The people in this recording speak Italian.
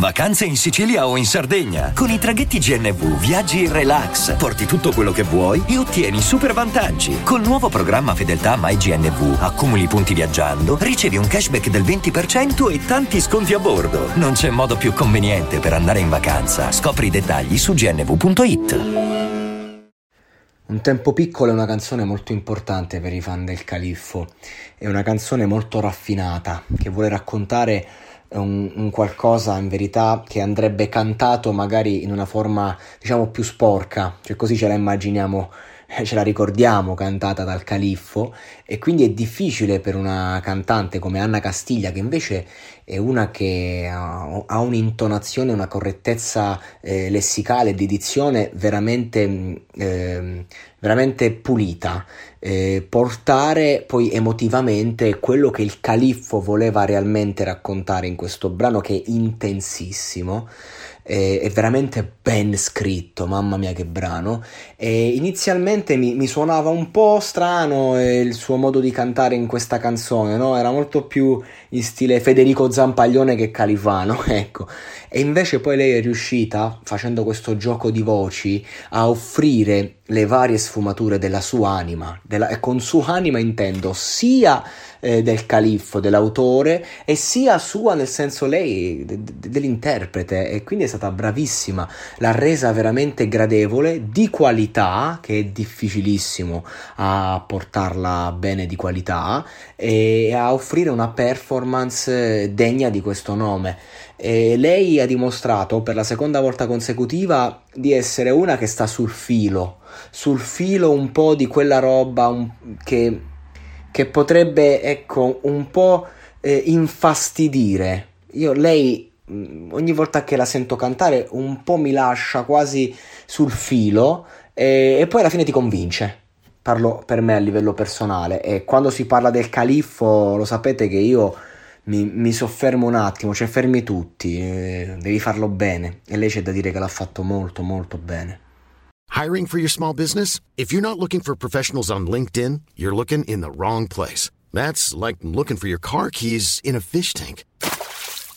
Vacanze in Sicilia o in Sardegna. Con i traghetti GNV viaggi in relax, porti tutto quello che vuoi e ottieni super vantaggi. Col nuovo programma Fedeltà MyGNV accumuli punti viaggiando, ricevi un cashback del 20% e tanti sconti a bordo. Non c'è modo più conveniente per andare in vacanza. Scopri i dettagli su gnv.it. Un tempo piccolo è una canzone molto importante per i fan del Califfo. È una canzone molto raffinata che vuole raccontare un, un, qualcosa in verità che andrebbe cantato magari in una forma diciamo più sporca, cioè così ce la immaginiamo, ce la ricordiamo cantata dal califfo e quindi è difficile per una cantante come Anna Castiglia che invece è una che ha, un'intonazione, una correttezza eh, lessicale di dizione veramente, eh, veramente pulita. Eh, portare poi emotivamente quello che il califfo voleva realmente raccontare in questo brano che è intensissimo è veramente ben scritto, mamma mia che brano. E inizialmente mi, mi suonava un po' strano eh, il suo modo di cantare in questa canzone, no? Era molto più in stile Federico Zampaglione che Califano, ecco. E invece poi lei è riuscita, facendo questo gioco di voci, a offrire le varie sfumature della sua anima, della, e con sua anima intendo sia eh, del califfo, dell'autore, e sia sua nel senso lei de, de, dell'interprete, e quindi è stata bravissima, l'ha resa veramente gradevole, di qualità, che è difficilissimo a portarla bene di qualità, e a offrire una performance degna di questo nome. E lei ha dimostrato per la seconda volta consecutiva di essere una che sta sul filo, sul filo un po' di quella roba un, che che potrebbe, ecco, un po' eh, infastidire. Io, lei, ogni volta che la sento cantare, un po' mi lascia quasi sul filo e, e poi alla fine ti convince. Parlo per me a livello personale e quando si parla del califfo lo sapete che io mi, mi soffermo un attimo, cioè fermi tutti, eh, devi farlo bene e lei c'è da dire che l'ha fatto molto molto bene. Hiring for your small business? If you're not looking for professionals on LinkedIn, you're looking in the wrong place. That's like looking for your car keys in a fish tank.